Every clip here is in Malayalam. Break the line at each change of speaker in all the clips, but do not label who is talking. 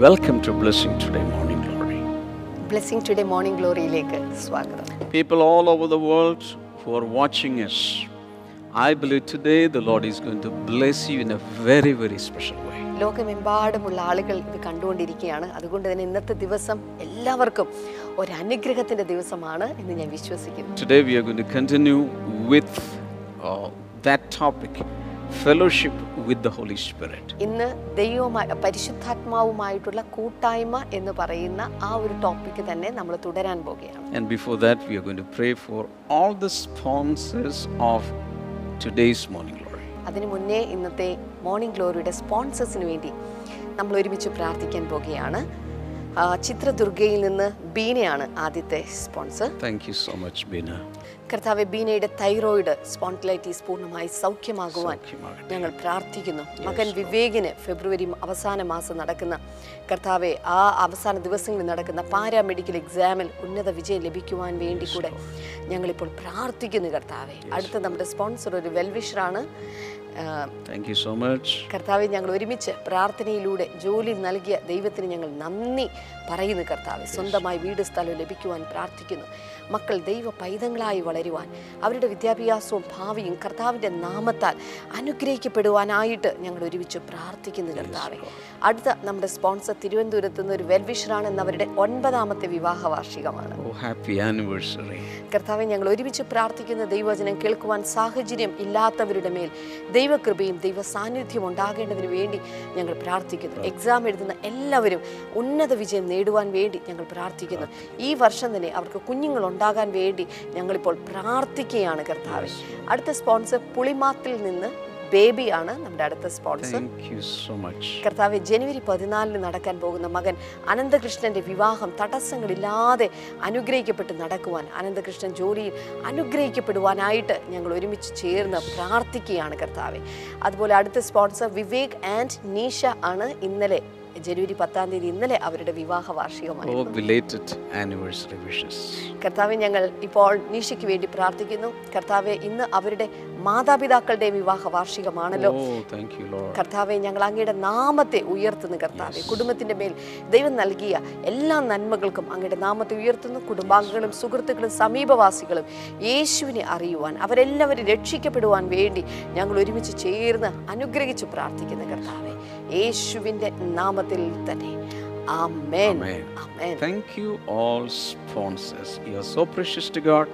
Welcome to Blessing Today Morning Glory.
Blessing today morning ഗ്ലോറിയിലേക്ക് സ്വാഗതം
People all over the world who are watching us, I believe today the Lord is going to bless you in a very, very special way.
ലോകമെമ്പാടുമുള്ള ആളുകൾ ഇത് കണ്ടുകൊണ്ടിരിക്കുകയാണ് അതുകൊണ്ട് തന്നെ ഇന്നത്തെ ദിവസം എല്ലാവർക്കും ഒരു അനുഗ്രഹത്തിന്റെ ദിവസമാണ് എന്ന് ഞാൻ വിശ്വസിക്കുന്നു
Today we are going to continue with uh, that topic with the Holy Spirit.
ഇന്ന് ദൈവവുമായി പരിശുദ്ധാത്മാവുമായിട്ടുള്ള കൂട്ടായ്മ എന്ന് പറയുന്ന ആ ഒരു ടോപ്പിക് തന്നെ നമ്മൾ തുടരാൻ പോവുകയാണ്
And before that, we are going to pray for all the sponsors of today's morning glory.
അതിനു മുന്നേ ഇന്നത്തെ മോർണിംഗ് ഗ്ലോറിയുടെ സ്പോൺസേഴ്സിന് വേണ്ടി നമ്മൾ ഒരുമിച്ച് പ്രാർത്ഥിക്കാൻ പോവുകയാണ് ആ, ചിത്രദുർഗയിൽ നിന്ന് ബീനയാണ് ആദ്യത്തെ sponsor
thank you so much Bina.
കർത്താവ് ബീനയുടെ തൈറോയിഡ് സ്പോണ്ടിലൈറ്റീസ് പൂർണമായി സൗഖ്യമാകുവാൻ. ഞങ്ങൾ പ്രാർത്ഥിക്കുന്നു. മകൻ വിവേകിന് ഫെബ്രുവരി അവസാന മാസം നടക്കുന്ന കർത്താവെ ആ അവസാന ദിവസങ്ങളിൽ നടക്കുന്ന പാരാമെഡിക്കൽ എക്സാമിൽ ഉന്നത വിജയം ലഭിക്കുവാൻ വേണ്ടി കൂടെ ഞങ്ങളിപ്പോൾ പ്രാർത്ഥിക്കുന്നു കർത്താവെ. അടുത്ത നമ്മുടെ സ്പോൺസർ ഒരു വെൽവിഷറാണ്.
you so much.
കർത്താവെ ഞങ്ങൾ ഒരുമിച്ച് പ്രാർത്ഥനയിലൂടെ ജോലി നൽകിയ ദൈവത്തിന് ഞങ്ങൾ നന്ദി പറയുന്നു കർത്താവെ. സ്വന്തമായി വീട് സ്ഥലം ലഭിക്കുവാൻ പ്രാർത്ഥിക്കുന്നു. മക്കൾ ദൈവ പൈതങ്ങളായി വളരുവാൻ അവരുടെ വിദ്യാഭ്യാസവും ഭാവിയും കർത്താവിന്റെ നാമത്താൽ അനുഗ്രഹിക്കപ്പെടുവാനായിട്ട് ഞങ്ങൾ ഒരുമിച്ച് പ്രാർത്ഥിക്കുന്നു കർത്താവെ. അടുത്ത നമ്മുടെ സ്പോൺസർ തിരുവനന്തപുരത്ത് നിന്ന് ഒരു വെൽവിഷറാണ് എന്നവരുടെ ഒൻപതാമത്തെ വിവാഹ വാർഷികമാണ്.
Oh, happy anniversary.
കർത്താവെ ഞങ്ങൾ ഒരുമിച്ച് പ്രാർത്ഥിക്കുന്ന ദൈവവചനം കേൾക്കുവാൻ സാഹചര്യം ഇല്ലാത്തവരുടെ മേൽ ദൈവകൃപയും ദൈവ സാന്നിധ്യം ഉണ്ടാകേണ്ടതിന് വേണ്ടി ഞങ്ങൾ പ്രാർത്ഥിക്കുന്നു. എക്സാം എഴുതുന്ന എല്ലാവരും ഉന്നത വിജയം നേടുവാൻ വേണ്ടി ഞങ്ങൾ പ്രാർത്ഥിക്കുന്നു. ഈ വർഷം തന്നെ അവർക്ക് കുഞ്ഞുങ്ങൾ ഉണ്ടാകാൻ വേണ്ടി ഞങ്ങളിപ്പോൾ പ്രാർത്ഥിക്കുകയാണ് കർത്താവ്. അടുത്ത സ്പോൺസർ പുളിമാത്തിൽ നിന്ന് ബേബിയാണ് നമ്മുടെ അടുത്ത സ്പോൺസർ. കർത്താവ് ജനുവരി പതിനാലിന് നടക്കാൻ പോകുന്ന മകൻ അനന്തകൃഷ്ണന്റെ വിവാഹം തടസ്സങ്ങളില്ലാതെ അനുഗ്രഹിക്കപ്പെട്ട് നടക്കുവാൻ അനന്തകൃഷ്ണൻ ജോലിയിൽ അനുഗ്രഹിക്കപ്പെടുവാനായിട്ട് ഞങ്ങൾ ഒരുമിച്ച് ചേർന്ന് പ്രാർത്ഥിക്കുകയാണ് കർത്താവെ. അതുപോലെ അടുത്ത സ്പോൺസർ വിവേക് ആൻഡ് നീഷ ആണ് ഇന്നലെ ജനുവരി പത്താം തീയതി ഇന്നലെ അവരുടെ വിവാഹ
വാർഷികമായിരുന്നു. Belated anniversary wishes.
കർത്താവെ ഞങ്ങൾ ഇപ്പോൾ നീഷയ്ക്ക് വേണ്ടി പ്രാർത്ഥിക്കുന്നു. കർത്താവെ ഇന്ന് അവരുടെ മാതാപിതാക്കളുടെ വിവാഹ വാർഷികമാണല്ലോ.
Oh, thank you, Lord.
കർത്താവെ ഞങ്ങൾ അങ്ങയുടെ നാമത്തെ ഉയർത്തുന്നു കർത്താവെ. കുടുംബത്തിന്റെ മേൽ ദൈവം നൽകിയ എല്ലാ നന്മകൾക്കും അങ്ങയുടെ നാമത്തെ ഉയർത്തുന്നു. കുടുംബാംഗങ്ങളും സുഹൃത്തുക്കളും സമീപവാസികളും യേശുവിനെ അറിയുവാൻ അവരെല്ലാവരും രക്ഷിക്കപ്പെടുവാൻ വേണ്ടി ഞങ്ങൾ ഒരുമിച്ച് ചേർന്ന് അനുഗ്രഹിച്ച് പ്രാർത്ഥിക്കുന്നു കർത്താവെ. യേശുവിന്റെ നാമത്തിൽ തന്നെ. ആമേൻ. ആമേൻ.
Thank all sponsors you are so precious to God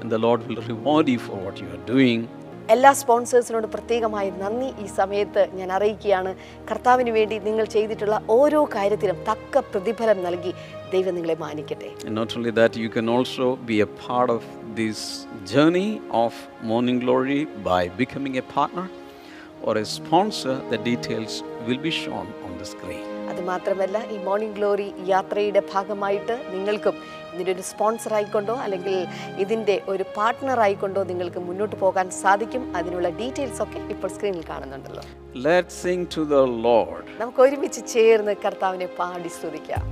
and the Lord will reward you for what you are doing
എല്ലാ സ്പോൺസേഴ്സിനോട് പ്രത്യേകമായി നന്ദി. ഈ സമയത്ത് ഞാൻ അറിയിക്കുകയാണ് കർത്താവിന് വേണ്ടി നിങ്ങൾ ചെയ്തിട്ടുള്ള ഓരോ കാര്യത്തിനും തക്ക പ്രതിഫലം നൽകി ദൈവം നിങ്ങളെ മാനിക്കട്ടെ.
Not only that you can also be a part of this journey of Morning Glory by becoming a partner or a sponsor. The details will be shown on the screen.
അത് മാത്രമല്ല ഈ മോർണിംഗ് ഗ്ലോറി യാത്രയുടെ ഭാഗമായിട്ട് നിങ്ങൾക്കും ഇതിന്റെ ഒരു സ്പോൺസർ ആയിക്കൊണ്ടോ അല്ലെങ്കിൽ ഇതിന്റെ ഒരു പാർട്ട്ണർ ആയിക്കൊണ്ടോ നിങ്ങൾക്ക് മുന്നോട്ട് പോകാൻ സാധിക്കും അതിനുള്ള ഡീറ്റെയിൽസ് ഒക്കെ ഇപ്പോൾ സ്ക്രീനിൽ കാണുന്നുണ്ടല്ലോ
Let's sing to the Lord.
നമുക്ക് ഒരുമിച്ച് ചേർന്ന് കർത്താവിനെ പാടി സ്തുതിക്കാം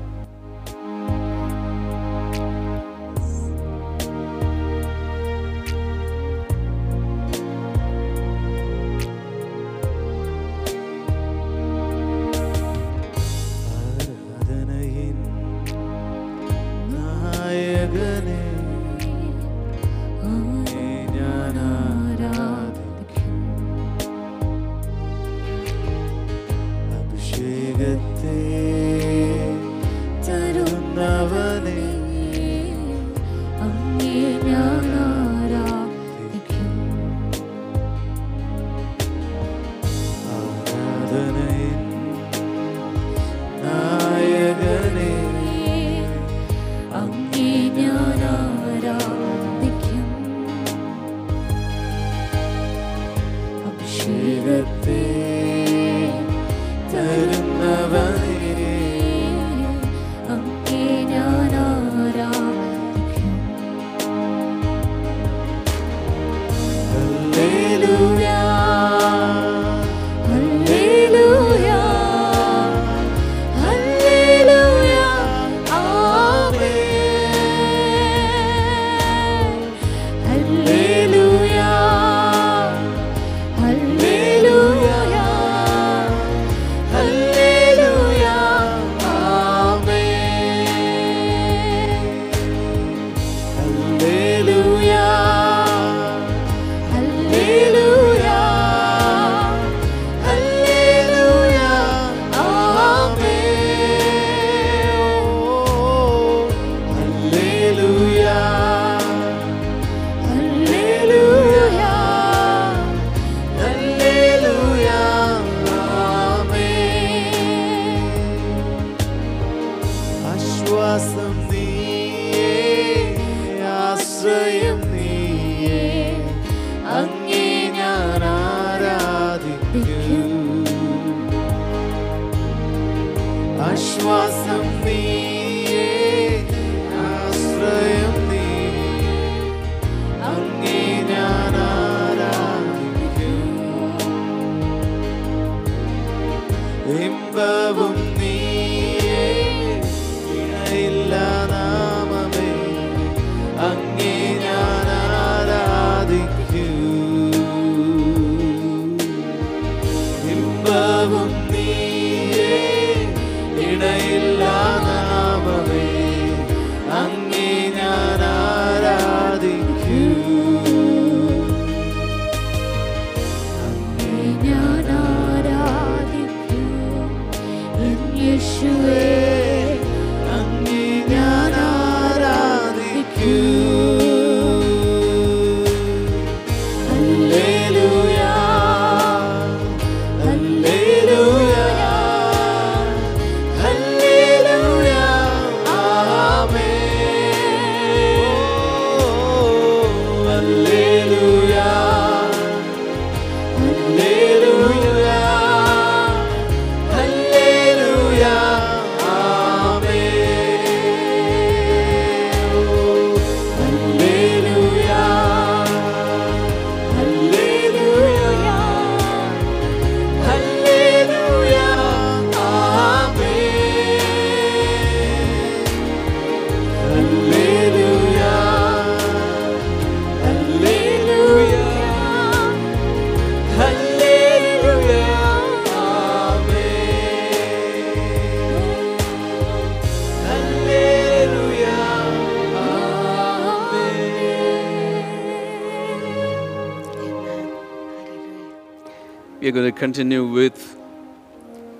We are going to continue with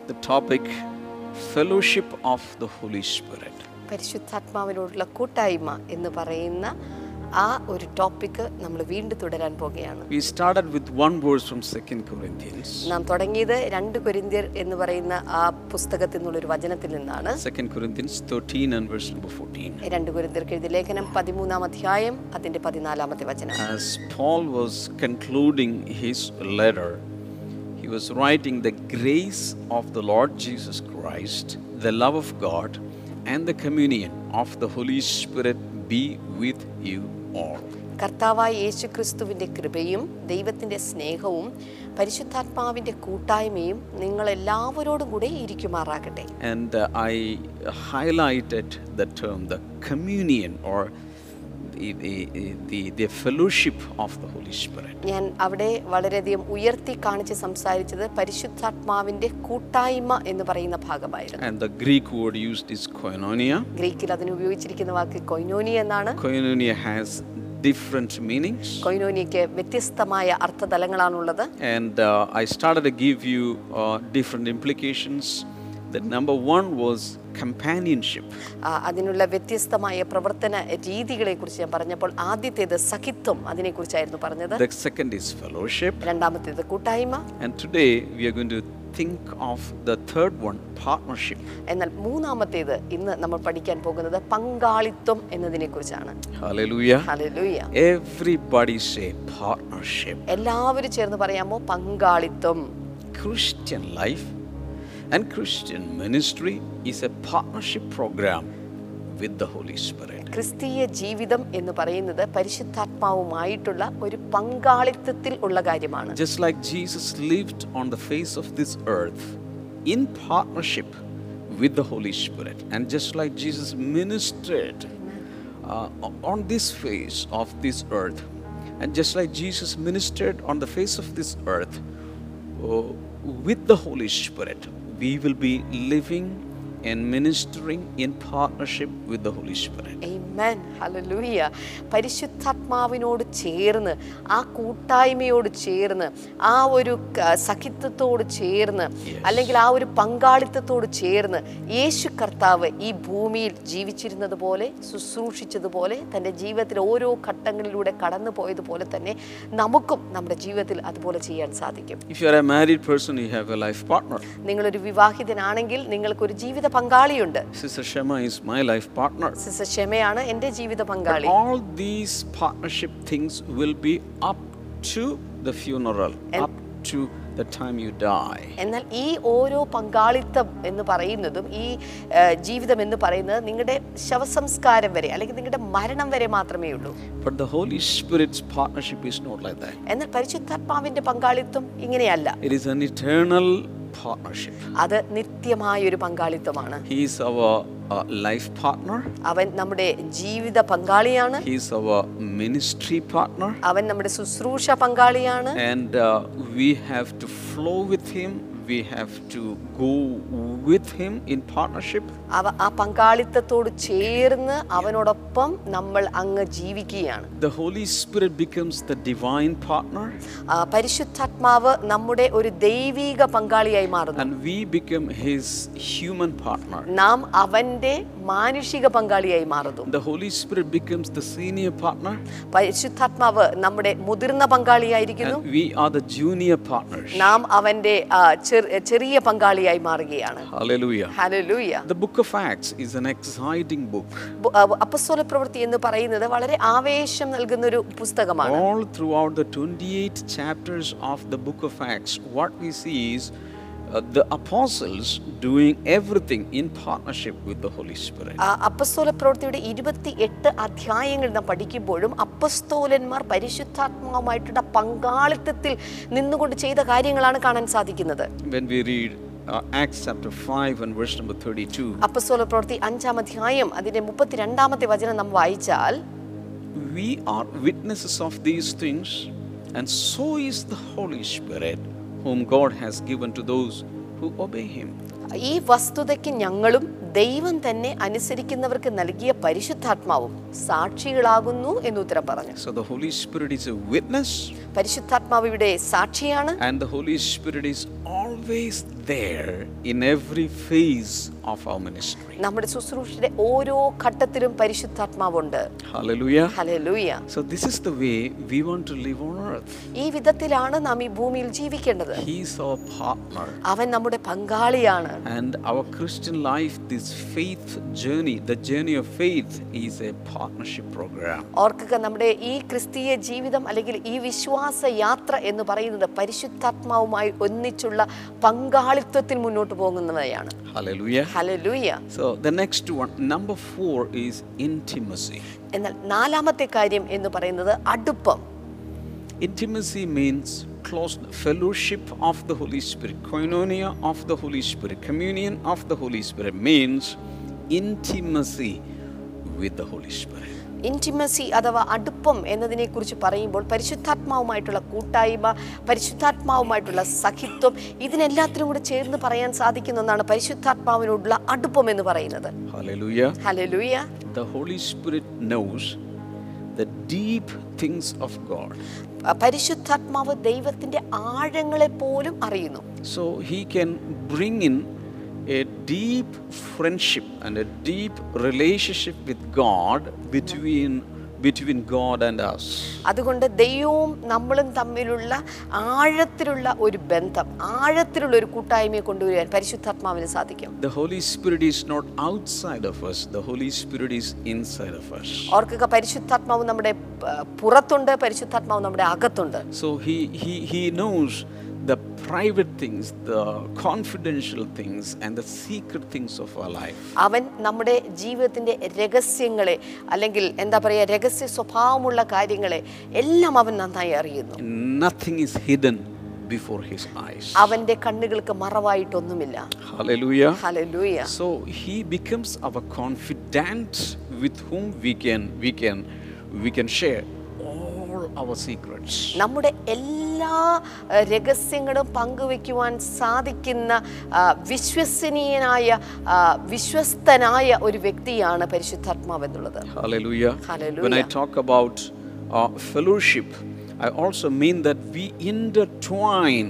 the topic Fellowship of the Holy Spirit.
പരിശുദ്ധാത്മാവിനോടുള്ള കൂട്ടായ്മ എന്ന് പറയുന്ന ആ ഒരു ടോപ്പിക് നമ്മൾ വീണ്ടും തുടരാൻ പോകുകയാണ്
We started with one verse from 2 Corinthians.
നാം തുടങ്ങിയത് രണ്ട് കൊരിന്ത്യർ എന്ന് പറയുന്ന ആ പുസ്തകത്തിൽ നിന്നുള്ള ഒരു വചനത്തിൽ നിന്നാണ്
2 Corinthians 13 and verse number 14.
രണ്ട് കൊരിന്ത്യർക്ക് എഴുതിയ ലേഖനം പതിമൂന്നാം അധ്യായം അതിന്റെ പതിനാലാമത്തെ വചനം
As Paul was concluding his letter, he was writing the grace of the Lord Jesus Christ, the love of God, and the communion of the Holy Spirit be with you all.
കർത്താവായ യേശു ക്രിസ്തുവിന്റെ കൃപയും ദൈവത്തിന്റെ സ്നേഹവും പരിശുദ്ധാത്മാവിന്റെ കൂട്ടായ്മയും നിങ്ങളെല്ലാവരോടും കൂടെ ഇരിക്കുമാറാകട്ടെ
And uh, I highlighted the term, the communion or the, the, the, the fellowship of the Holy Spirit.
ഞാൻ അവിടെ വളരെയധികം ഉയർത്തി കാണിച്ച് സംസാരിച്ചത് പരിശുദ്ധാത്മാവിന്റെ കൂട്ടായ്മ എന്ന് പറയുന്ന ഭാഗമായിരുന്നു. ഗ്രീക്കിൽ അതിന് ഉപയോഗിച്ചിരിക്കുന്ന വാക്ക് കൊയിനോനി എന്നാണ് വ്യത്യസ്തമായ അർത്ഥതലങ്ങളാണുള്ളത്
And uh, I started to give you uh, The number one was companionship.
അതിനുള്ള വ്യത്യസ്തമായ പ്രവർത്തന രീതികളെക്കുറിച്ച് ഞാൻ പറഞ്ഞപ്പോൾ ആദ്യത്തേത് സഖിത്വം അതിനെക്കുറിച്ചായിരുന്നു പറഞ്ഞത്
The second is fellowship.
രണ്ടാമത്തേത് കൂട്ടായ്മ
And today we are going to think of the third one, partnership.
എന്നാൽ മൂന്നാമത്തേത് ഇന്ന് നമ്മൾ പഠിക്കാൻ പോകുന്നത് പങ്കാളിത്വം എന്നതിനെക്കുറിച്ചാണ്
Hallelujah.
Hallelujah.
Everybody say partnership.
എല്ലാവരും ചേർന്ന് പറയാമോ പങ്കാളിത്വം
Christian life and Christian ministry is a partnership program with the Holy Spirit.
ക്രിസ്തീയ ജീവിതം എന്ന് പറയുന്നത് പരിശുദ്ധാത്മാവുമായിട്ടുള്ള ഒരു പങ്കാളിത്തത്തിൽ ഉള്ള കാര്യമാണ്
Just like Jesus lived on the face of this earth in partnership with the Holy Spirit, and just like Jesus ministered uh, on this face of this earth, and just like Jesus ministered on the face of this earth uh, with the Holy Spirit, we will be living and ministering in partnership with the Holy Spirit.
Amen. Hallelujah. പരിശുദ്ധാത്മാവിനോട് ചേർന്ന് ആ കൂട്ടായ്മയോട് ചേർന്ന് ആ ഒരു സഖിത്വത്തോട് ചേർന്ന് അല്ലെങ്കിൽ ആ ഒരു പങ്കാളിത്തത്തോട് ചേർന്ന് യേശു കർത്താവ് ഈ ഭൂമിയിൽ ജീവിച്ചിരുന്നത് പോലെ ശുശ്രൂഷിച്ചതുപോലെ തന്റെ ജീവിതത്തിലെ ഓരോ ഘട്ടങ്ങളിലൂടെ കടന്നു പോയതുപോലെ തന്നെ നമുക്കും നമ്മുടെ ജീവിതത്തിൽ അതുപോലെ ചെയ്യാൻ സാധിക്കും.
If you are a married person, you have a life partner.
നിങ്ങളൊരു വിവാഹിതനാണെങ്കിൽ നിങ്ങൾക്കൊരു ജീവിത പങ്കാളിയുണ്ട്.
Sister
എന്റെ ജീവിത പങ്കാളി
all these partnership things will be up to the funeral, up to the time you die.
എന്നാൽ ഈ ഓരോ പങ്കാളിത്തം എന്ന് പറയുന്നതും ഈ ജീവിതം എന്ന് പറയുന്നത് നിങ്ങളുടെ ശവസംസ്കാരം വരെ അല്ലെങ്കിൽ നിങ്ങളുടെ മരണം വരെ മാത്രമേ ഉള്ളൂ
But the Holy Spirit's partnership is not like that.
എന്നാൽ പരിശുദ്ധാത്മാവിന്റെ പങ്കാളിത്തം ഇങ്ങനെയല്ല
It is an eternal partnership.
അത് നിത്യമായ ഒരു പങ്കാളിത്തമാണ്
He is our uh, life partner,
അവൻ നമ്മുടെ ജീവിത പങ്കാളിയാണ്
He is our ministry partner,
അവൻ നമ്മുടെ ശുശ്രൂഷ പങ്കാളിയാണ്
and uh, we have to flow with Him. We have to go with Him in partnership.
അവ ആ പങ്കാളിത്തത്തോട് ചേർന്ന് അവനോടൊപ്പം നമ്മൾ അങ്ങ് ജീവിക്കുകയാണ്
The Holy Spirit becomes the divine partner,
പരിശുദ്ധാത്മാവ് നമ്മുടെ ഒരു ദൈവീക പങ്കാളിയായി മാറുന്നു
and we become His human partner.
നാം അവന്റെ മാനുഷിക പങ്കാളിയായി മാറുന്നു
The Holy Spirit becomes the senior partner,
പരിശുദ്ധാത്മാവ് നമ്മുടെ മുതിർന്ന പങ്കാളിയായിരിക്കുന്നു
and we are the junior partners.
നാം അവന്റെ ആ, ചെറി- ചെറിയ പങ്കാളിയായി മാറുകയാണ്
Hallelujah.
ഹല്ലേലൂയ
The book of Acts is an exciting book.
ബു- അപ്പസ്തോല പ്രവൃത്തി എന്ന് പറയുന്നത് വളരെ ആവേശം നൽകുന്ന ഒരു പുസ്തകമാണ്
All throughout the 28 chapters of the book of Acts, what we see is uh, the apostles doing everything in partnership with the Holy Spirit.
അപ്പസ്തോല പ്രവൃത്തിയുടെ ഇരുപത്തി എട്ട് അധ്യായങ്ങൾ നാം പഠിക്കുമ്പോഴും അപ്പസ്തോലന്മാർ പരിശുദ്ധാത്മാവുമായിട്ടുള്ള പങ്കാളിത്തത്തിൽ നിന്നുകൊണ്ട് ചെയ്ത കാര്യങ്ങളാണ് കാണാൻ സാധിക്കുന്നത്
When we read uh, Acts chapter 5 and verse number 32,
അപ്പസ്തോല പ്രവൃത്തി അഞ്ചാം അധ്യായം അതിന്റെ മുപ്പത്തിരണ്ടാമത്തെ വചനം നാം വായിച്ചാൽ
we are witnesses of these things, and so is the Holy Spirit, whom God has given to those who obey Him.
ഈ വസ്തുതയ്ക്ക് ഞങ്ങളും ദൈവം തന്നെ അനുസരിക്കുന്നവർക്ക് നൽകിയ പരിശുദ്ധാത്മാവും സാക്ഷികളാകുന്നു എന്ന് ഉത്തരം പറഞ്ഞു
So the Holy Spirit is a witness,
പരിശുദ്ധാത്മാവ് ഇവിടെ സാക്ഷിയാണ്
and the Holy Spirit is always there in every phase of our ministry.
നമ്മുടെ ശുശ്രൂഷയുടെ ഓരോ ഘട്ടത്തിലും പരിശുദ്ധാത്മാവുണ്ട്
Hallelujah.
ഹല്ലേലൂയ
So, this is the way we want to live on earth.
ഈ വിധത്തിലാണ് നാം ഈ ഭൂമിയിൽ ജീവിക്കേണ്ടത്
He is our partner.
അവൻ നമ്മുടെ പങ്കാളിയാണ്
And our Christian life, this faith journey, the journey of faith, is a partnership program.
ഓർക്കുക നമ്മുടെ ഈ ക്രിസ്തീയ ജീവിതം അല്ലെങ്കിൽ ഈ വിശ്വാസ യാത്ര എന്ന് പറയുന്നത് പരിശുദ്ധാത്മാവുമായി ഒന്നിച്ചുള്ള പങ്കാളിത്വത്തിൽ മുന്നോട്ട് പോകുന്നവയാണ്
Hallelujah.
Hallelujah.
So, the next one, number four, is intimacy.
എന്നാൽ നാലാമത്തെ കാര്യം എന്ന് പറയുന്നത് അടുപ്പം
Intimacy means close fellowship of the Holy Spirit, koinonia of the Holy Spirit, communion of the Holy Spirit means intimacy with the Holy Spirit.
Intimacy അഥവാ അടുപ്പം എന്നതിനെക്കുറിച്ച് പറയുമ്പോൾ പരിശുദ്ധാത്മാവുമായിട്ടുള്ള കൂട്ടായ്മ പരിശുദ്ധാത്മാവുമായിട്ടുള്ള സഖിത്വം ഇതിനെല്ലാത്തിനും കൂടെ ചേർന്ന് പറയാൻ സാധിക്കുന്ന ഒന്നാണ് പരിശുദ്ധാത്മാവിനോടുള്ള അടുപ്പം എന്ന് പറയുന്നത്
Hallelujah. The Holy Spirit knows the deep things of God.
പരിശുദ്ധാത്മാവ് ദൈവത്തിന്റെ ആഴങ്ങളെ പോലും അറിയുന്നു
so he can bring in a deep friendship and a deep relationship with God between between God and us.
അതുകൊണ്ട് ദൈവവും നമ്മളും തമ്മിലുള്ള ആഴത്തിലുള്ള ഒരു ബന്ധം ആഴത്തിലുള്ള ഒരു കൂട്ടായ്മയെ കൊണ്ടുവരാൻ പരിശുദ്ധാത്മാവിന് സാധിക്കും
The Holy Spirit is not outside of us, the Holy Spirit is inside of us.
ഓർക്കുക പരിശുദ്ധാത്മാവ് നമ്മുടെ പുറത്തുണ്ട് പരിശുദ്ധാത്മാവ് നമ്മുടെ അകത്തുണ്ട്
So he, he, he knows private things, the confidential things, and the secret things of our life.
അവൻ നമ്മുടെ ജീവിതത്തിന്റെ രഹസ്യങ്ങളെ അല്ലെങ്കിൽ എന്താ പറയുക രഹസ്യ സ്വഭാവമുള്ള കാര്യങ്ങളെ എല്ലാം അവൻ നന്നായി അറിയുന്നു
Nothing is hidden before his eyes.
അവന്റെ കണ്ണുകൾക്ക് മറവായിട്ടൊന്നുമില്ല
Hallelujah.
ഹല്ലേലൂയ
So he becomes our confidant with whom we can we can we can share all our secrets.
നമ്മുടെ എല്ലാ രഹസ്യങ്ങളും പങ്കുവെക്കുവാൻ സാധിക്കുന്ന വിശ്വസനീയനായ വിശ്വസ്തനായ ഒരു വ്യക്തിയാണ് പരിശുദ്ധാത്മാവ് എന്നുള്ളത്
Hallelujah.
Hallelujah.
When I talk about uh, fellowship, I also mean that we intertwine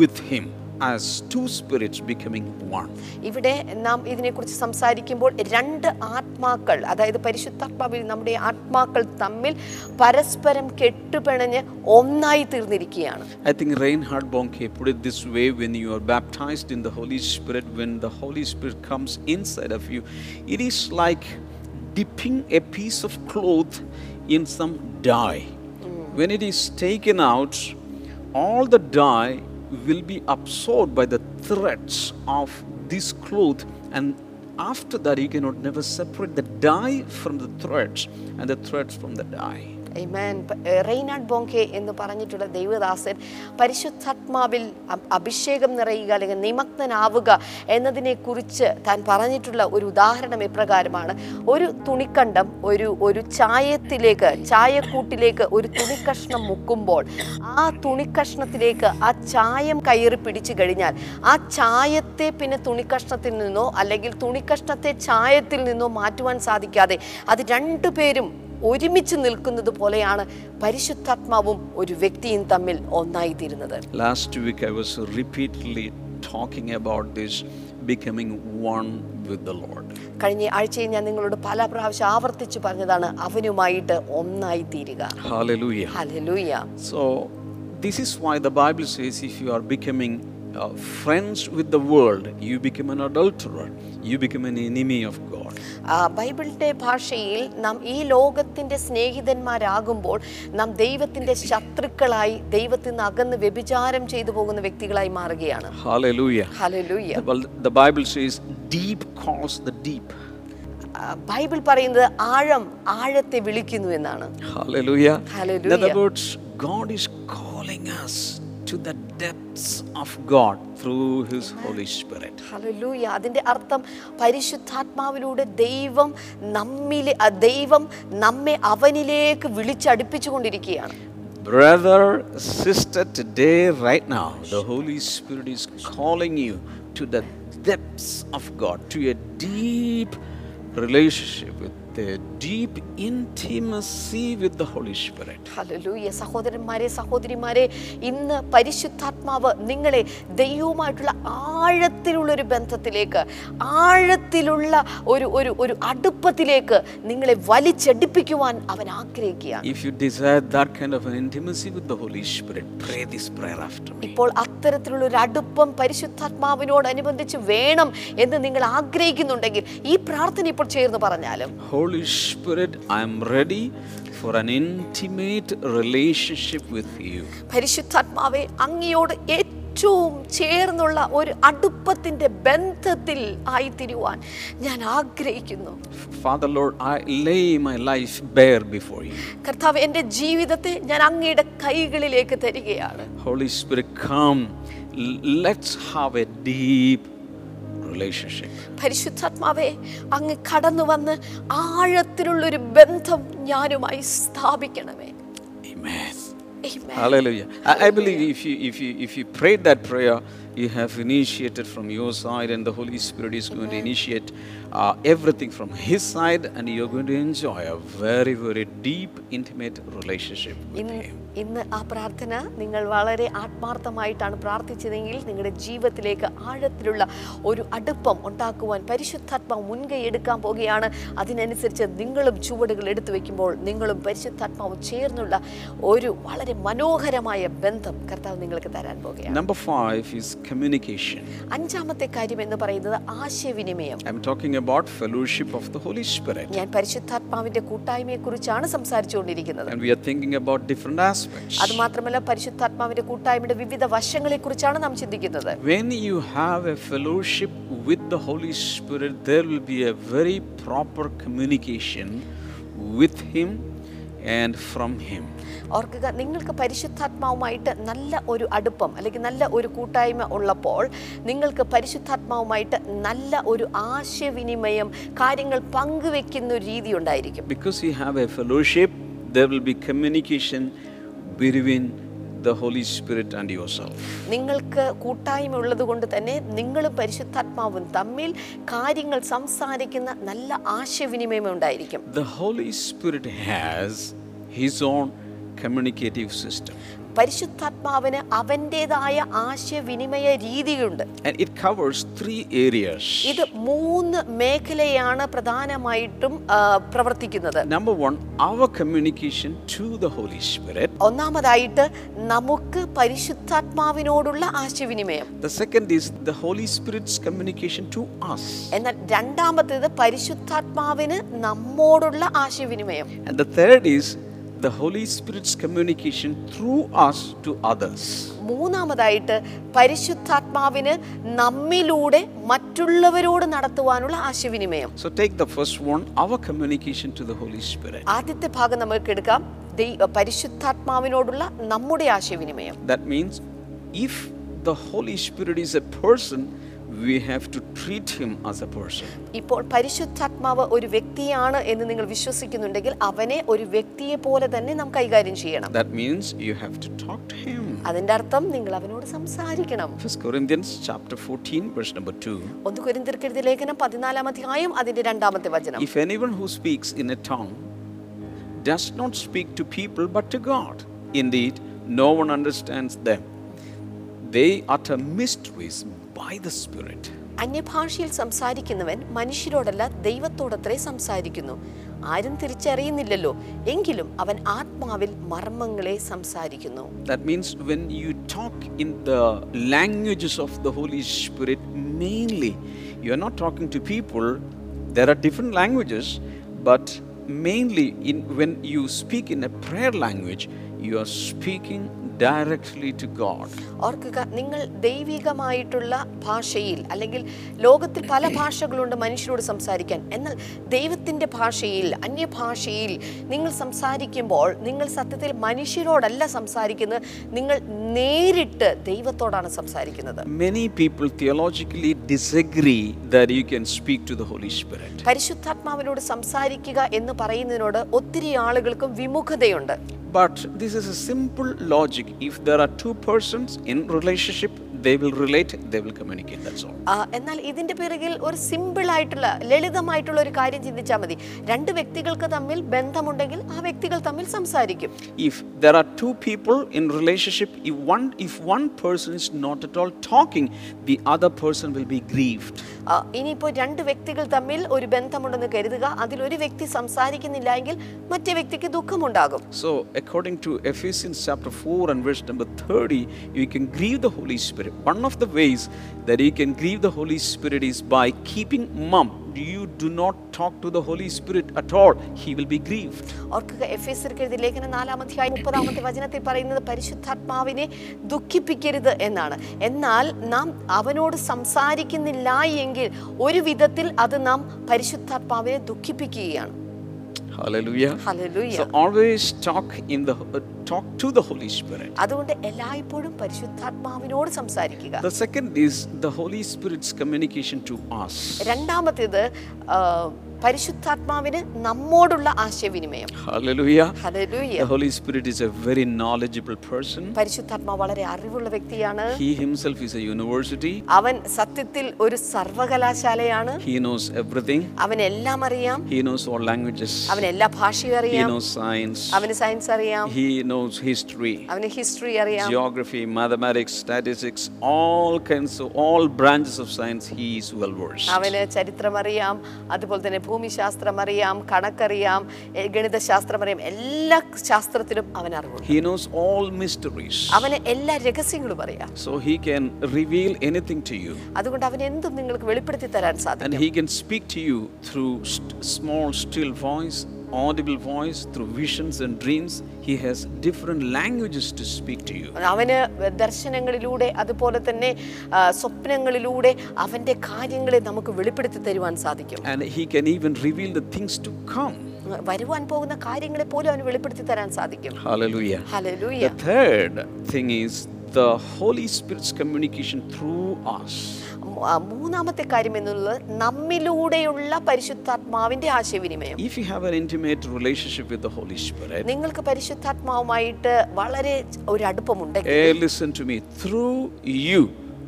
with him as two spirits becoming one.
ഇവിടെ നാം ഇതിനെക്കുറിച്ച് സംസാരിക്കുമ്പോൾ രണ്ട് ആത്മാക്കൾ അതായത് പരിശുദ്ധാത്മാവിൽ നമ്മുടെ ആത്മാക്കൾ തമ്മിൽ പരസ്പരം കെട്ടുപിണഞ്ഞ് ഒന്നായി തീർന്നിരിക്കുകയാണ്
I think Reinhard Bonke put it this way when you are baptized in the Holy Spirit, when the Holy Spirit comes inside of you, it is like dipping a piece of cloth in some dye. When it is taken out, all the dye will be absorbed by the threads of this cloth and after that you cannot never separate the dye from the threads and the threads from the dye
Amen. പ- ഏ, റെയ്നാഡ് ബോങ്കെ എന്ന് പറഞ്ഞിട്ടുള്ള ദൈവദാസൻ പരിശുദ്ധാത്മാവിൽ അഭിഷേകം നിറയുക അല്ലെങ്കിൽ നിമഗ്നനാവുക എന്നതിനെക്കുറിച്ച് താൻ പറഞ്ഞിട്ടുള്ള ഒരു ഉദാഹരണം ഇപ്രകാരമാണ് ഒരു തുണിക്കണ്ടം ഒരു ഒരു ചായത്തിലേക്ക് ചായക്കൂട്ടിലേക്ക് ഒരു തുണിക്കഷ്ണം മുക്കുമ്പോൾ ആ തുണിക്കഷ്ണത്തിലേക്ക് ആ ചായം കയറി പിടിച്ചു കഴിഞ്ഞാൽ ആ ചായത്തെ പിന്നെ തുണിക്കഷ്ണത്തിൽ നിന്നോ അല്ലെങ്കിൽ തുണിക്കഷ്ണത്തെ ചായത്തിൽ നിന്നോ മാറ്റുവാൻ സാധിക്കാതെ അത് രണ്ടുപേരും ഒരുമിച്ച് നിൽക്കുന്നത് പോലെയാണ് പരിശുദ്ധാത്മാവും ഒരു വ്യക്തിയും തമ്മിൽ ഒന്നായി തീരുന്നത്
last week i was repeatedly talking about this becoming one with the lord
കഴിഞ്ഞ ആഴ്ചയിൽ ഞാൻ നിങ്ങളോട് പല പ്രാവശ്യം ആവർത്തിച്ചു പറഞ്ഞതാണ് അവനുമായിട്ട് ഒന്നായി തീരുക
hallelujah
ഹല്ലേലൂയ
So, this is why the Bible says if you are becoming uh, friends with the world, you become an adulterer, you become an enemy of God.
ആ, ബൈബിളിന്റെ ഭാഷയിൽ നാം ഈ ലോകത്തിന്റെ സ്നേഹിതന്മാരാകുമ്പോൾ നാം ദൈവത്തിന്റെ ശത്രുക്കളായി ദൈവത്തിൽ നിന്ന് അകന്ന് വ്യഭിചാരം ചെയ്തു പോകുന്ന വ്യക്തികളായി മാറുകയാണ്
Hallelujah.
ഹല്ലേലൂയ
Well, the Bible says, deep calls the deep.
ആ, ബൈബിൾ പറയുന്നത് ആഴം ആഴത്തെ വിളിക്കുന്നു എന്നാണ്
other words, God is calling us to the depths of God through His Holy Spirit.
ഹല്ലേലൂയ അതിന്റെ അർത്ഥം പരിശുദ്ധാത്മാവിലൂടെ ദൈവം നമ്മിലെ ദൈവം നമ്മെ അവനിലേക്ക് വിളിച്ചടുപ്പിച്ചുകൊണ്ടിരിക്കുകയാണ്
Brother, sister, today, right now, the Holy Spirit is calling you to the depths of God, to a deep relationship with deep intimacy with the Holy Spirit.
ഹല്ലേലൂയ സഹോദരന്മാരെ സഹോദരിമാരെ ഇന്ന് പരിശുദ്ധാത്മാവ് നിങ്ങളെ ദൈവവുമായിട്ടുള്ള ആഴത്തിലുള്ള ഒരു ബന്ധത്തിലേക്ക് ആഴത്തിലുള്ള ഒരു ഒരു ഒരു അടുപ്പത്തിലേക്ക് നിങ്ങളെ വലിച്ചെടുപ്പിക്കുവാൻ അവൻ ആഗ്രഹിക്കുകയാണ്
If you desire that kind of an intimacy with the Holy Spirit, pray this prayer after me.
ഇപ്പോൾ അത്തരത്തിലുള്ള ഒരു അടുപ്പം പരിശുദ്ധാത്മാവിനോടനുബന്ധിച്ച് വേണം എന്ന് നിങ്ങൾ ആഗ്രഹിക്കുന്നുണ്ടെങ്കിൽ ഈ പ്രാർത്ഥന ഇപ്പോൾ ചേർന്ന് പറഞ്ഞാലും
Holy Spirit, I am ready for an intimate relationship with you.
പരിശുദ്ധാത്മാവെ അങ്ങയോട് ഏറ്റവും ചേർന്നുള്ള ഒരു അടുപ്പത്തിന്റെ ബന്ധത്തിൽ ആയിത്തീരുവാൻ ഞാൻ ആഗ്രഹിക്കുന്നു
Father Lord, I lay my life bare before you.
കർത്താവ് എന്റെ ജീവിതത്തെ ഞാൻ അങ്ങയുടെ കൈകളിലേക്ക് തരികയാണ്
Holy Spirit, come. Let's have a deep relationship.
പരിശുദ്ധാത്മാവെ അങ്ങ് കടന്നു വന്ന് ആഴത്തിലുള്ളൊരു ബന്ധം ഞാനുമായി സ്ഥാപിക്കണമേ
Amen.
Amen.
Hallelujah. I, I believe if you if you if you prayed that prayer, you have initiated from your side, and the Holy Spirit is going to initiate uh, everything from His side, and you're going to enjoy a very very deep, intimate relationship with
In,
Him.
ഇന്ന് ആ പ്രാർത്ഥന നിങ്ങൾ വളരെ ആത്മാർത്ഥമായിട്ടാണ് പ്രാർത്ഥിച്ചതെങ്കിൽ നിങ്ങളുടെ ജീവിതത്തിലേക്ക് ആഴത്തിലുള്ള ഒരു അടുപ്പം ഉണ്ടാക്കുവാൻ പരിശുദ്ധാത്മാവ് മുൻകൈ എടുക്കാൻ പോകുകയാണ് അതിനനുസരിച്ച് നിങ്ങളും ചുവടുകൾ എടുത്തു വയ്ക്കുമ്പോൾ നിങ്ങളും പരിശുദ്ധാത്മാവ് ചേർന്നുള്ള ഒരു വളരെ മനോഹരമായ ബന്ധം കർത്താവ് നിങ്ങൾക്ക് തരാൻ പോകുകയാണ്
നമ്പർ five ഈസ് communication.
അഞ്ചാമത്തെ കാര്യം എന്ന് പറയുന്നത് ആശയവിനിമയം
I'm talking about fellowship of the Holy Spirit.
ഞാൻ പരിശുദ്ധാത്മാവിന്റെ കൂട്ടായ്മയെ കുറിച്ചാണ് സംസാരിച്ചുകൊണ്ടിരിക്കുന്നത്
and we are thinking about different aspects.
അത് മാത്രമല്ല പരിശുദ്ധാത്മാവിന്റെ കൂട്ടായ്മയുടെ വിവിധ വശങ്ങളെ കുറിച്ചാണ് നാം ചിന്തിക്കുന്നത്.
When you have a fellowship with the Holy Spirit, there will be a very proper communication with Him and from Him.
ഓർക്കുക നിങ്ങൾക്ക് പരിശുദ്ധാത്മാവുമായിട്ട് നല്ല ഒരു അടുപ്പം അല്ലെങ്കിൽ നല്ല ഒരു കൂട്ടായ്മ ഉള്ളപ്പോൾ നിങ്ങൾക്ക് പരിശുദ്ധാത്മാവുമായിട്ട് നല്ല ഒരു ആശയവിനിമയം കാര്യങ്ങൾ പങ്കുവെക്കുന്ന ഒരു രീതി ഉണ്ടായിരിക്കും.
Because you have a fellowship there will be be
നിങ്ങൾക്ക് കൂട്ടായ്മ ഉള്ളത് കൊണ്ട് തന്നെ നിങ്ങളും പരിശുദ്ധാത്മാവും തമ്മിൽ കാര്യങ്ങൾ സംസാരിക്കുന്ന നല്ല ആശയവിനിമയം ഉണ്ടായിരിക്കും. പരിശുദ്ധാത്മാവിന് അവന്റെതായ ആശയവിനിമയ
രീതിയുണ്ട് it covers three areas.
ഇത് മൂന്ന് മേഖലയാണ് പ്രധാനമായിട്ടും പ്രവർത്തിക്കുന്നത്
Number one, our communication to the Holy Spirit.
ഒന്നാമതായിട്ട് നമുക്ക് പരിശുദ്ധാത്മാവിനോടുള്ള ആശയവിനിമയം
The second is the Holy Spirit's communication to us.
എന്നാൽ രണ്ടാമത്തേത് പരിശുദ്ധാത്മാവിന് നമ്മോടുള്ള ആശയവിനിമയം
And the third is the Holy Spirit's communication through us to others.
മൂന്നാമതായിട്ട് പരിശുദ്ധാത്മാവിന് നമ്മിലൂടെ മറ്റുള്ളവരോട് നടത്തുവാനുള്ള ആശയവിനിമയം
So take the first one, our communication to the Holy Spirit.
ആദ്യത്തെ ഭാഗം നമുക്ക് എടുക്കാം ദൈ- പരിശുദ്ധാത്മാവിനോടുള്ള നമ്മുടെ ആശയവിനിമയം
That means if the Holy Spirit is a person, we have to treat him as a person.
ഇപ്പോൾ പരിശുദ്ധാത്മാവ് ഒരു വ്യക്തിയാണ് എന്ന് നിങ്ങൾ വിശ്വസിക്കുന്നുണ്ടെങ്കിൽ അവനെ ഒരു വ്യക്തിയെ പോലെ തന്നെ നാം കൈകാര്യം ചെയ്യണം
That means you have to talk to him.
അതിന്റെ അർത്ഥം നിങ്ങൾ അവനോട് സംസാരിക്കണം
First Corinthians chapter 14, verse number 2.
ഒന്ന് കുരിന്തിർക്കെഴുതിയ ലേഖനം പതിനാലാം അധ്യായം അതിന്റെ രണ്ടാമത്തെ വചനം
If anyone who speaks in a tongue does not speak to people but to God, indeed, no one understands them. They utter mysteries by the Spirit.
അന്യഭാഷയിൽ സംസാരിക്കുന്നവൻ മനുഷ്യരോടല്ല ദൈവത്തോടത്രേ സംസാരിക്കുന്നു ആരും തിരിച്ചറിയുന്നില്ലല്ലോ എങ്കിലും അവൻ ആത്മാവിൽ മർമ്മങ്ങളെ സംസാരിക്കുന്നു
That means when you talk in the languages of the Holy Spirit, mainly, you are not talking to people. There are different languages, but mainly in when you speak in a prayer language, you are speaking directly to God.
ഓർക്കുക നിങ്ങൾ ദൈവികമായിട്ടുള്ള ഭാഷയിൽ അല്ലെങ്കിൽ ലോകത്തിൽ പല ഭാഷകളുണ്ട് മനുഷ്യരോട് സംസാരിക്കാൻ എന്നാൽ ദൈവത്തിന്റെ ഭാഷയിൽ അന്യഭാഷയിൽ നിങ്ങൾ സംസാരിക്കുമ്പോൾ നിങ്ങൾ സത്യത്തിൽ മനുഷ്യരോടല്ല സംസാരിക്കുന്നത് നിങ്ങൾ നേരിട്ട് ദൈവത്തോടാണ് സംസാരിക്കുന്നത്
Many people theologically disagree that you can speak to the Holy Spirit.
പരിശുദ്ധാത്മാവിനോട് സംസാരിക്കുക എന്ന് പറയുന്നതിനോട് ഒത്തിരി ആളുകൾക്കും വിമുഖതയുണ്ട്
But this is a simple logic. If there are two persons in relationship, they will relate, they will communicate. That's all.
ആ, എന്നാൽ ഇതിന്റെ പിറകിൽ ഒരു സിമ്പിൾ ആയിട്ടുള്ള ലളിതമായിട്ടുള്ള ഒരു കാര്യം ചിന്തിച്ചാൽ മതി രണ്ട് വ്യക്തികൾക്ക് തമ്മിൽ ബന്ധമുണ്ടെങ്കിൽ ആ വ്യക്തികൾ തമ്മിൽ സംസാരിക്കും
If there are two people in relationship, if one if one person is not at all talking, the other person will be grieved.
ആ, ഇനിയിപ്പോൾ രണ്ട് വ്യക്തികൾ തമ്മിൽ ഒരു ബന്ധമുണ്ടെന്ന് കരുതുക അതിൽ ഒരു വ്യക്തി സംസാരിക്കുന്നില്ല എങ്കിൽ മറ്റേ വ്യക്തിക്ക് ദുഃഖമുണ്ടാകും
So, according to Ephesians chapter 4 and verse number 30, you can grieve the Holy Spirit. One of the ways that you can grieve the Holy Spirit is by keeping mum. You do not talk to the Holy Spirit at all, he will be grieved.
ഓർക്കുക എഫ് എസ് എഴുതിയ ലേഖനം അധ്യായം മുപ്പതാമത്തെ വചനത്തിൽ പറയുന്നത് പരിശുദ്ധാത്മാവിനെ ദുഃഖിപ്പിക്കരുത് എന്നാണ് എന്നാൽ നാം അവനോട് സംസാരിക്കുന്നില്ല എങ്കിൽ ഒരു വിധത്തിൽ അത് നാം പരിശുദ്ധാത്മാവിനെ ദുഃഖിപ്പിക്കുകയാണ്
Hallelujah.
ഹല്ലേലൂയ
So always talk in the uh, talk to the Holy Spirit.
അതുകൊണ്ട് എല്ലായ്പ്പോഴും പരിശുദ്ധാത്മാവിനോട് സംസാരിക്കുക
The second is the Holy Spirit's communication to us.
രണ്ടാമത്തേത് പരിശുദ്ധാത്മാവിന് നമ്മോടുള്ള ആശയവിനിമയം
The Holy Spirit is a very knowledgeable person.
പരിശുദ്ധാത്മാവ് വളരെ അറിവുള്ള വ്യക്തിയാണ്
He himself is a university.
അവൻ സത്യത്തിൽ ഒരു സർവകലാശാലയാണ്
He knows everything.
അവൻ എല്ലാം അറിയാം
He knows all languages.
അവൻ എല്ലാ ഭാഷയും
He
അറിയാം
knows science.
അവന് സയൻസ് അറിയാം
He knows history,
അവന് ഹിസ്റ്ററി അറിയാം
geography, mathematics, statistics, all kinds of all branches of science. He is well versed.
അവന് ചരിത്രം അറിയാം അതുപോലെ തന്നെ ഭൂമിശാസ്ത്രം അറിയാം കണക്കറിയാം ഗണിതശാസ്ത്രം അറിയാം എല്ലാ ശാസ്ത്രത്തിലും അവൻ അറിവുണ്ട്
He knows all mysteries.
അവന് എല്ലാ രഹസ്യങ്ങളും അറിയാം
So he can reveal anything to you.
അതുകൊണ്ട് അവൻ എന്തും നിങ്ങൾക്ക് വെളിപ്പെടുത്തി തരാൻ
And
സാധിക്കും
he can speak to you through small, still voice, audible voice, through visions and dreams. He has different languages to speak to you.
അവന് ദർശനങ്ങളിലൂടെ അതുപോലെ തന്നെ സ്വപ്നങ്ങളിലൂടെ അവന്റെ കാര്യങ്ങളെ നമുക്ക് വെളിപ്പെടുത്തി തരുവാൻ സാധിക്കും
And he can even reveal the things to come.
വരുവാൻ പോകുന്ന കാര്യങ്ങളെ പോലും അവന് വെളിപ്പെടുത്തി തരാൻ സാധിക്കും
Hallelujah.
Hallelujah.
The third thing is the Holy Spirit's communication through us.
മൂന്നാമത്തെ കാര്യം എന്നുള്ളത് നമ്മിലൂടെയുള്ള പരിശുദ്ധാത്മാവിന്റെ ആശയവിനിമയം.
If you have an intimate relationship with the Holy Spirit
നിങ്ങൾക്ക് പരിശുദ്ധാത്മാവുമായിട്ട് വളരെ ഒരു അടുപ്പമുണ്ടെങ്കിൽ
listen to me through you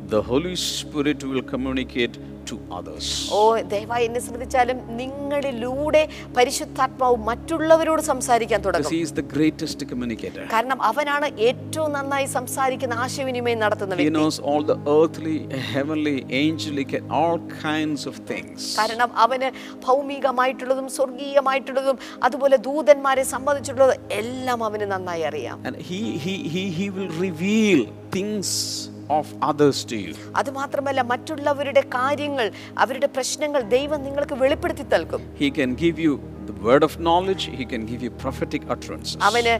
the Holy Spirit will communicate to others.
ഓ ദയവായി എന്നെ ശ്രദ്ധിച്ചാലും നിങ്ങളിലൂടെ പരിശുദ്ധാത്മാവ് മറ്റുള്ളവരോട് സംസാരിക്കാൻ തുടങ്ങും
he is the greatest communicator.
കാരണം അവനാണ് ഏറ്റവും നന്നായി സംസാരിക്കുന്ന ആശയവിനിമയം നടത്തുന്ന
He knows all the earthly, heavenly, angelic, and all kinds of things.
കാരണം അവന് ഭൗമികമായിട്ടുള്ളതും സ്വർഗീയമായിട്ടുള്ളതും അതുപോലെ ദൂതന്മാരെ സംബന്ധിച്ചിട്ടുള്ളതും എല്ലാം അവന് നന്നായി അറിയാം
And he, he, he, he will reveal things of others to you.
അതുമാത്രമല്ല മറ്റുള്ളവരുടെ കാര്യങ്ങൾ അവരുടെ പ്രശ്നങ്ങൾ ദൈവം നിങ്ങൾക്ക് വെളിപ്പെടുത്തി തൽക്കും
he can give you the word of knowledge, he can give you prophetic utterances.
അവന്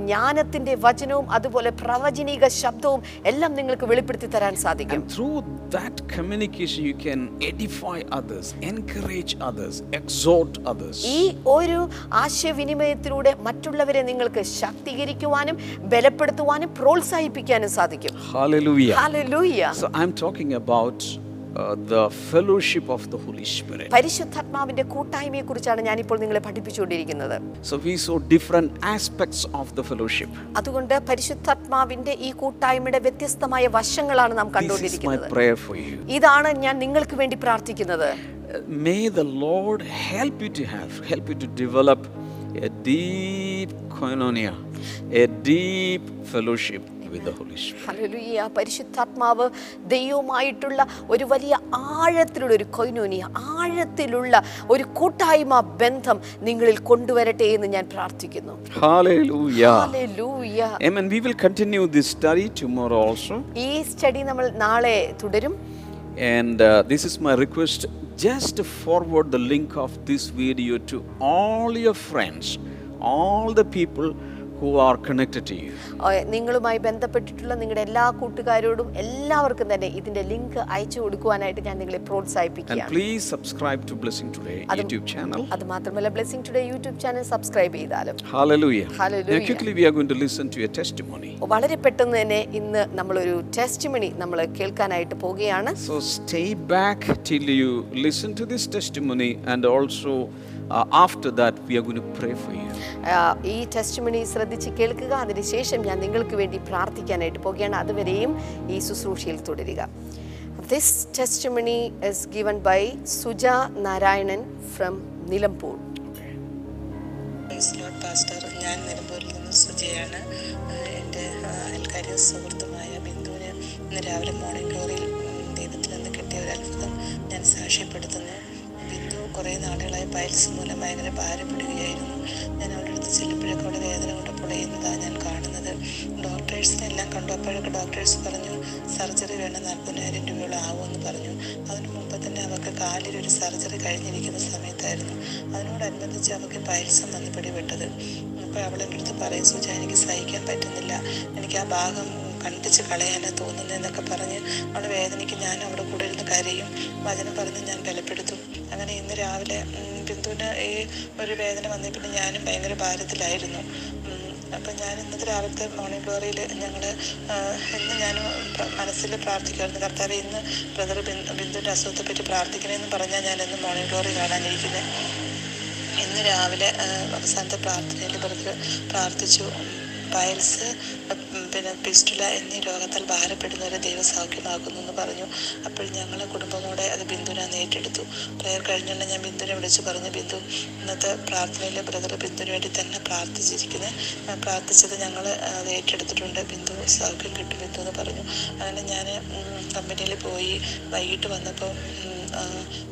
ജ്ഞാനത്തിന്റെ വചനവും അതുപോലെ പ്രവചനിക ശബ്ദവും എല്ലാം നിങ്ങൾക്ക് വെളിപ്പെടുത്തി തരാൻ സാധിക്കും
through that communication, you can edify others, encourage others, exhort others.
ഈ ഒരു ആശയവിനിമയത്തിലൂടെ മറ്റുള്ളവരെ നിങ്ങൾക്ക് ശാക്തീകരിക്കുവാനും ബലപ്പെടുത്തുവാനും പ്രോത്സാഹിപ്പിക്കാനും സാധിക്കും
Hallelujah.
Hallelujah.
So I'm talking about uh, the fellowship of the Holy Spirit.
പരിശുദ്ധാത്മാവിന്റെ കൂട്ടായ്മയെ കുറിച്ചാണ് ഞാനിപ്പോൾ നിങ്ങളെ പഠിപ്പിച്ചുകൊണ്ടിരിക്കുന്നത്
So we saw different aspects of the fellowship.
അതുകൊണ്ട് പരിശുദ്ധാത്മാവിന്റെ ഈ കൂട്ടായ്മയുടെ വ്യത്യസ്തമായ വശങ്ങളാണ് നാം കണ്ടുകൊണ്ടിരിക്കുന്നത് ഇതാണ് ഞാൻ നിങ്ങൾക്ക് വേണ്ടി പ്രാർത്ഥിക്കുന്നത്
Uh, May the Lord help you to have, help you to develop a deep koinonia, a deep fellowship
ഹല്ലേലൂയ പരിശുദ്ധാത്മാവ് ദൈവവുമായിട്ടുള്ള ഒരു വലിയ ആഴത്തിലുള്ള ഒരു കൊയ്നോനിയ ആഴത്തിലുള്ള ഒരു കൂട്ടായ്മ ബന്ധം നിങ്ങളിൽ കൊണ്ടുവരട്ടെ എന്ന് ഞാൻ പ്രാർത്ഥിക്കുന്നു
Hallelujah.
ഹല്ലേലൂയ
Amen. We will continue this study tomorrow also.
ഈ സ്റ്റഡി നമ്മൾ നാളെ തുടരും
And uh, this is my request just forward the link of this video to all your friends, all the people who are connected to you.
നിങ്ങളുമായി ബന്ധപ്പെട്ടിട്ടുള്ള നിങ്ങളുടെ എല്ലാ കൂട്ടുകാരോടും എല്ലാവർക്കും തന്നെ ഇതിന്റെ ലിങ്ക് അയച്ചു കൊടുക്കുവാനായിട്ട് ഞാൻ നിങ്ങളെ
And
പ്രോത്സാഹിപ്പിക്കുകയാണ്
please subscribe to Blessing Today YouTube channel.
അത് മാത്രമല്ല Blessing Today YouTube channel subscribe ചെയ്താലും
Hallelujah.
Hallelujah.
quickly, we are going to listen to a testimony.
വളരെ പെട്ടെന്ന് തന്നെ ഇന്ന് നമ്മളൊരു ടെസ്റ്റ് മണി നമ്മൾ കേൾക്കാനായിട്ട് പോവുകയാണ്
So, stay back till you listen to this testimony, and also uh, after that, we are going to pray for you.
ആ, ഈ ടെസ്റ്റിമണി ശ്രദ്ധിച്ച് കേൾക്കുക. അതിനുശേഷം ഞാൻ നിങ്ങൾക്ക് വേണ്ടി പ്രാർത്ഥിക്കാനായിട്ട് പോവുകയാണ് അതുവരെയും ഈ ശുശ്രൂഷയിൽ തുടരുക. This testimony is given by Suja Narayanan
from Nilambur pastor ഞാൻ നിലമ്പൂരിൽ നിന്ന് സുജയാണ്. എന്റെ അയൽക്കാരി സുഹൃത്തുമായ ബിന്ദുവിന് ഇന്ന് രാവിലെ മോർണിംഗ് ഗ്ലോറിയിൽ ദൈവത്തിൽ നിന്ന് കിട്ടിയ ഒരു അത്ഭുതം ഞാൻ സാക്ഷ്യപ്പെടുത്തുന്നു. ബിന്ദു കുറേ നാളുകളായി പൈൽസ് മൂലം ഭയങ്കര ഭാരപ്പെടുകയായിരുന്നു. ഞാൻ അവരുടെ അടുത്ത് ചെല്ലുമ്പോഴൊക്കെ അവിടെ വേദന കൊണ്ട് പൊളയുന്നതാണ് ഞാൻ കാണുന്നത്. ഡോക്ടേഴ്സിനെ എല്ലാം കണ്ടു. അപ്പോഴൊക്കെ ഡോക്ടേഴ്സ് പറഞ്ഞു സർജറി വേണം നാൽപ്പതിനായിരം രൂപയോളം ആവുമെന്ന് പറഞ്ഞു. അതിനു മുമ്പ് തന്നെ അവർക്ക് കാലിൽ ഒരു സർജറി കഴിഞ്ഞിരിക്കുന്ന സമയത്തായിരുന്നു. അതിനോടനുബന്ധിച്ച് അവർക്ക് പൈൽസം വന്ന് പിടിപെട്ടത്. അപ്പോൾ അവളെ അടുത്ത് പറയും സൂചന എനിക്ക് സഹിക്കാൻ പറ്റുന്നില്ല. എനിക്ക് ആ ഭാഗം കണ്ടിച്ച് കളയാനാണ് തോന്നുന്നതെന്നൊക്കെ പറഞ്ഞ് അവൾ വേദനയ്ക്ക് ഞാൻ അവിടെ കൂടെ ഇരുന്ന് കരയും. വചനം പറഞ്ഞ് ഞാൻ ബലപ്പെടുത്തും. അങ്ങനെ ഇന്ന് രാവിലെ. ബിന്ദുവിന് ഈ ഒരു വേദന വന്നേ പിന്നെ ഞാനും ഭയങ്കര ഭാരത്തിലായിരുന്നു. അപ്പം ഞാൻ ഇന്നത്തെ രാവിലത്തെ മോർണിംഗ് ഗ്ലോറിയിൽ ഞങ്ങൾ ഇന്ന് ഞാൻ മനസ്സിൽ പ്രാർത്ഥിക്കുമായിരുന്നു കർത്താവ് ഇന്ന് ബ്രദർ ബിന്ദുവിന്റെ അസുഖത്തെ പറ്റി പ്രാർത്ഥിക്കണമെന്ന് പറഞ്ഞാൽ ഞാൻ ഇന്ന് മോർണിംഗ് ഗ്ലോറി കാണാനിരിക്കുന്നത് ഇന്ന് രാവിലെ അവസാനത്തെ പ്രാർത്ഥനയിൽ ബ്രദർ പ്രാർത്ഥിച്ചു. പയൽസ് പിന്നെ പിസ്റ്റുല എന്നീ രോഗത്താൽ ഭാരപ്പെടുന്നവരെ ദൈവസൗഖ്യമാക്കുന്നു എന്ന് പറഞ്ഞു. അപ്പോൾ ഞങ്ങളെ കുടുംബം കൂടെ അത് ബിന്ദുവിനെ ഏറ്റെടുത്തു പ്രയർ കഴിഞ്ഞുകൊണ്ട് ഞാൻ ബിന്ദുവിനെ വിളിച്ച് പറഞ്ഞു ബിന്ദു ഇന്നത്തെ പ്രാർത്ഥനയിലെ ബ്രദർ ബിന്ദുവിന് വേണ്ടി തന്നെ പ്രാർത്ഥിച്ചിരിക്കുന്നത് പ്രാർത്ഥിച്ചത് ഞങ്ങൾ അത് ഏറ്റെടുത്തിട്ടുണ്ട്. ബിന്ദു സൗഖ്യം കിട്ടും ബിന്ദു എന്ന് പറഞ്ഞു. അങ്ങനെ ഞാൻ കമ്പനിയിൽ പോയി വൈകിട്ട് വന്നപ്പോൾ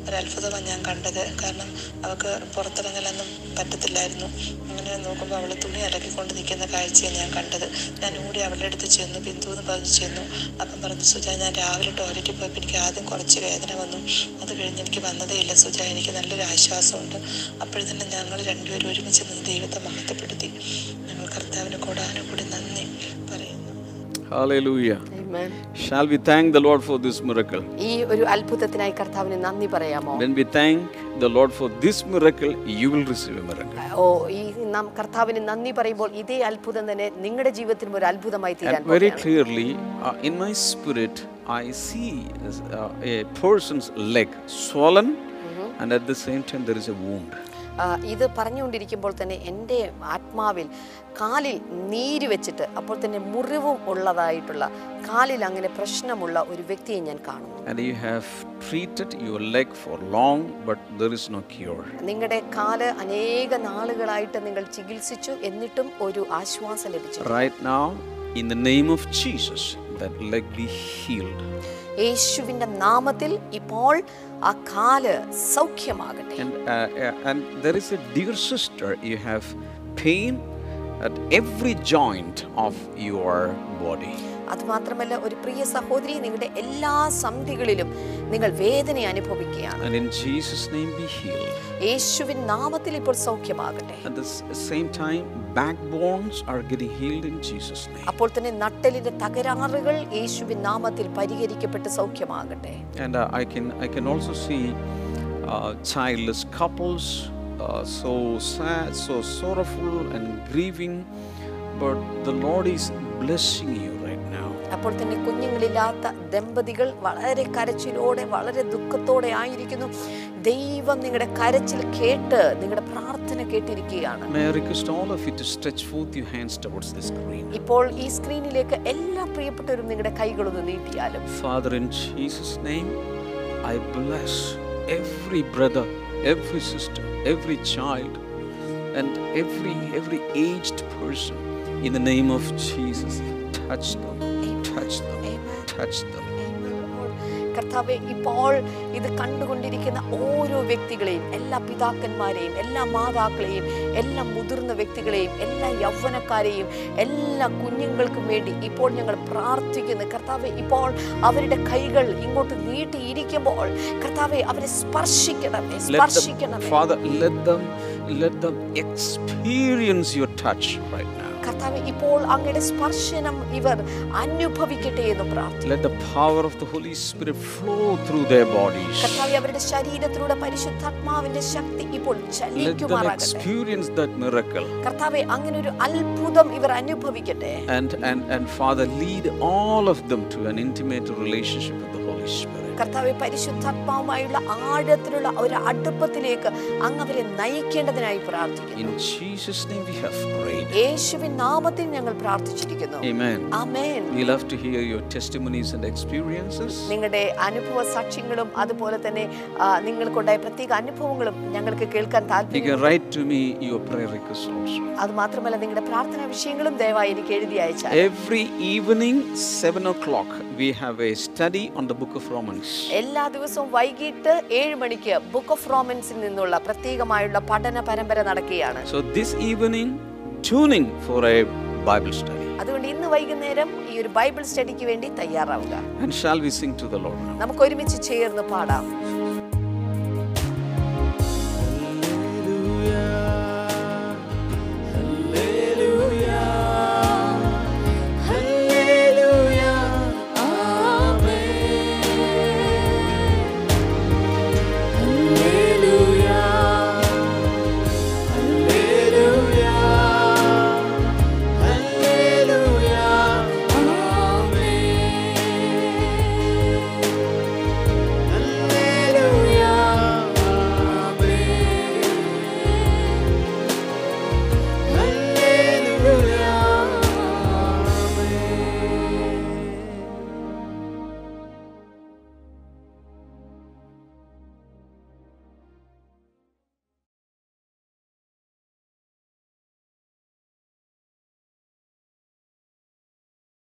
ഒരത്ഭുതമാണ് ഞാൻ കണ്ടത്. കാരണം അവൾക്ക് പുറത്തിറങ്ങലൊന്നും പറ്റത്തില്ലായിരുന്നു. അങ്ങനെ നോക്കുമ്പോൾ അവളെ തുണി അലക്കിക്കൊണ്ട് നിൽക്കുന്ന കാഴ്ചയാണ് ഞാൻ കണ്ടത്. ഞാൻ ഓടി അവളുടെ അടുത്ത് ചെന്നു ബിന്ദു എന്ന് പറഞ്ഞു ചെന്നു. അപ്പം പറഞ്ഞു സുജ ഞാൻ രാവിലെ ടോയ്ലറ്റിൽ പോയപ്പോൾ എനിക്ക് ആദ്യം കുറച്ച് വേദന വന്നു. അത് കഴിഞ്ഞ് എനിക്ക് വന്നതേ ഇല്ല സുജ. എനിക്ക് നല്ലൊരു ആശ്വാസമുണ്ട്. അപ്പോഴും തന്നെ ഞങ്ങൾ രണ്ടുപേരും ഒരുമിച്ച് നിന്ന് ദൈവത്തെ മഹത്വപ്പെടുത്തി. ഞങ്ങൾ കർത്താവിന് കൂടാനും കൂടി നന്ദി പറയുന്നു.
Hallelujah.
Amen.
Shall we thank the Lord for this miracle?
ഈ ഒരു അത്ഭുതത്തിനായി കർത്താവിന് നന്ദി പറയാമോ
When we thank the Lord for this miracle, you will receive a miracle.
ഓ ഈ നാം കർത്താവിന് നന്ദി പറയുമ്പോൾ ഇതേ അത്ഭുതം തന്നെ നിങ്ങളുടെ ജീവിതത്തിലും ഒരു അത്ഭുതമായി തീരാൻ
And very
പോകുകയാണ്.
clearly, uh, in my spirit, I see uh, a person's leg swollen, and at the same time, there is a wound.
ഇത് പറഞ്ഞുകൊണ്ടിരിക്കുമ്പോൾ തന്നെ എന്റെ ആത്മാവിൽ കാലിൽ നീര് വെച്ചിട്ട് അപ്പോൾ തന്നെ മുറിവും ഉള്ളതായിട്ടുള്ള കാലിൽ അങ്ങനെ പ്രശ്നമുള്ള ഒരു വ്യക്തിയെ ഞാൻ കാണുന്നു
And you have treated your leg for long, but there is no cure.
നിങ്ങളുടെ കാൽ അനേക നാളുകളായിട്ട് നിങ്ങൾ ചികിത്സിച്ചു എന്നിട്ടും ഒരു ആശ്വാസം ലഭിച്ചു
Right now, in the name of Jesus, that leg be healed.
യേശുവിന്റെ നാമത്തിൽ ഇപ്പോൾ ആ കാല് സൗഖ്യമാകട്ടെ
And, uh, uh, and there is a dear sister, you have pain at every joint of your body.
അതുമാത്രമല്ല ഒരു പ്രിയ സഹോദരി നിങ്ങളുടെ എല്ലാ സന്ധികളിലും നിങ്ങൾ വേദന അനുഭവിക്കുകയാണ്. യേശുവിൻ നാമത്തിൽ ഇപ്പോൾ സൗഖ്യമാകട്ടെ. അപ്പോൾ തന്നെ നട്ടലിന്റെ തകരാറുകൾ യേശുവിൻ നാമത്തിൽ പരിഹരിക്കപ്പെട്ട് സൗഖ്യമാകട്ടെ.
Also see childless couples blessing you
അപ്പോൾ തന്നെ കുഞ്ഞുങ്ങളില്ലാത്ത ദമ്പതികൾ വളരെ കരച്ചിലോടെ വളരെ ദുഃഖത്തോടെ ആയിരിക്കുന്നു. ദൈവം നിങ്ങളുടെ കരച്ചിൽ കേട്ട് നിങ്ങളുടെ പ്രാർത്ഥന കേട്ടിരിക്കുകയാണ്. ഇപ്പോൾ ഈ സ്ക്രീനിലേക്ക് എല്ലാ പ്രിയപ്പെട്ടവരും നിങ്ങളുടെ കൈകളൊന്ന് നീട്ടിയാലും.
Father in Jesus name I bless every brother every sister every child and every every aged person in the name of Jesus touch them touch them.
ഇപ്പോൾ ഇത് കണ്ടുകൊണ്ടിരിക്കുന്ന ഓരോ വ്യക്തികളെയും എല്ലാ പിതാക്കന്മാരെയും എല്ലാ മാതാക്കളെയും എല്ലാ മുതിർന്ന വ്യക്തികളെയും എല്ലാ യൗവനക്കാരെയും എല്ലാ കുഞ്ഞുങ്ങൾക്കും വേണ്ടി ഇപ്പോൾ ഞങ്ങൾ പ്രാർത്ഥിക്കുന്നു. കർത്താവ് ഇപ്പോൾ അവരുടെ കൈകൾ ഇങ്ങോട്ട് നീട്ടിയിരിക്കുമ്പോൾ കർത്താവെ അവരെ സ്പർശിക്കണമേ സ്പർശിക്കണമേ.
Father, let them let them experience your touch right now.
കർത്താവെ ഇപ്പോൾ അങ്ങയുടെ സ്പർശനം ഇവർ അനുഭവിക്കട്ടെ എന്ന് പ്രാർത്ഥിക്കുന്നു
Let the power of the Holy Spirit flow through their bodies.
കർത്താവെ അവരുടെ ശരീരത്തിലൂടെ പരിശുദ്ധാത്മാവിന്റെ ശക്തി ഇപ്പോൾ
Let them
ചലിക്കുമാറാകട്ടെ
experience that miracle.
കർത്താവേ അങ്ങനെ ഒരു അത്ഭുതം ഇവർ അനുഭവിക്കട്ടെ
And, and, and Father, lead all of them to an intimate relationship with the Holy Spirit.
കർത്താവെ പരിശുദ്ധാത്മാവുമായുള്ള ആഴത്തിലുള്ള ഒരു അടുപ്പത്തിലേക്ക് അങ്ങ് അവരെ നയിക്കേണ്ടതിനായി പ്രാർത്ഥിക്കുന്നു
In Jesus' name we have prayed.
യേശുവിൻ നാമത്തിൽ ഞങ്ങൾ പ്രാർത്ഥിച്ചിരിക്കുന്നു ആമേൻ
We love to hear your testimonies and experiences.
നിങ്ങളുടെ അനുഭവ സാക്ഷ്യങ്ങളും അതുപോലെ തന്നെ നിങ്ങൾക്കുണ്ടായ പ്രത്യേക അനുഭവങ്ങളും ഞങ്ങൾക്ക് കേൾക്കാൻ താല്പര്യം. അത് മാത്രമല്ല നിങ്ങളുടെ പ്രാർത്ഥനാ വിഷയങ്ങളും ദയവായി എനിക്ക് എഴുതി അയച്ചാൽ
Every evening, 7 o'clock, we have a study on the book of Romans.
എല്ലാ ദിവസവും വൈകിട്ട് ഏഴ് മണിക്ക് ബുക്ക് ഓഫ് റോമൻസിൽ നിന്നുള്ള പ്രത്യേകമായുള്ള പഠന പരമ്പര നടക്കുകയാണ്.
So this for a Bible study
അതുകൊണ്ട് ഇന്ന് വൈകുന്നേരം ഈ ഒരു ബൈബിൾ സ്റ്റഡിക്ക് വേണ്ടി തയ്യാറാവുക.
And shall we sing to the Lord
നമുക്ക് ഒരുമിച്ച് ചേർന്ന് പാടാം.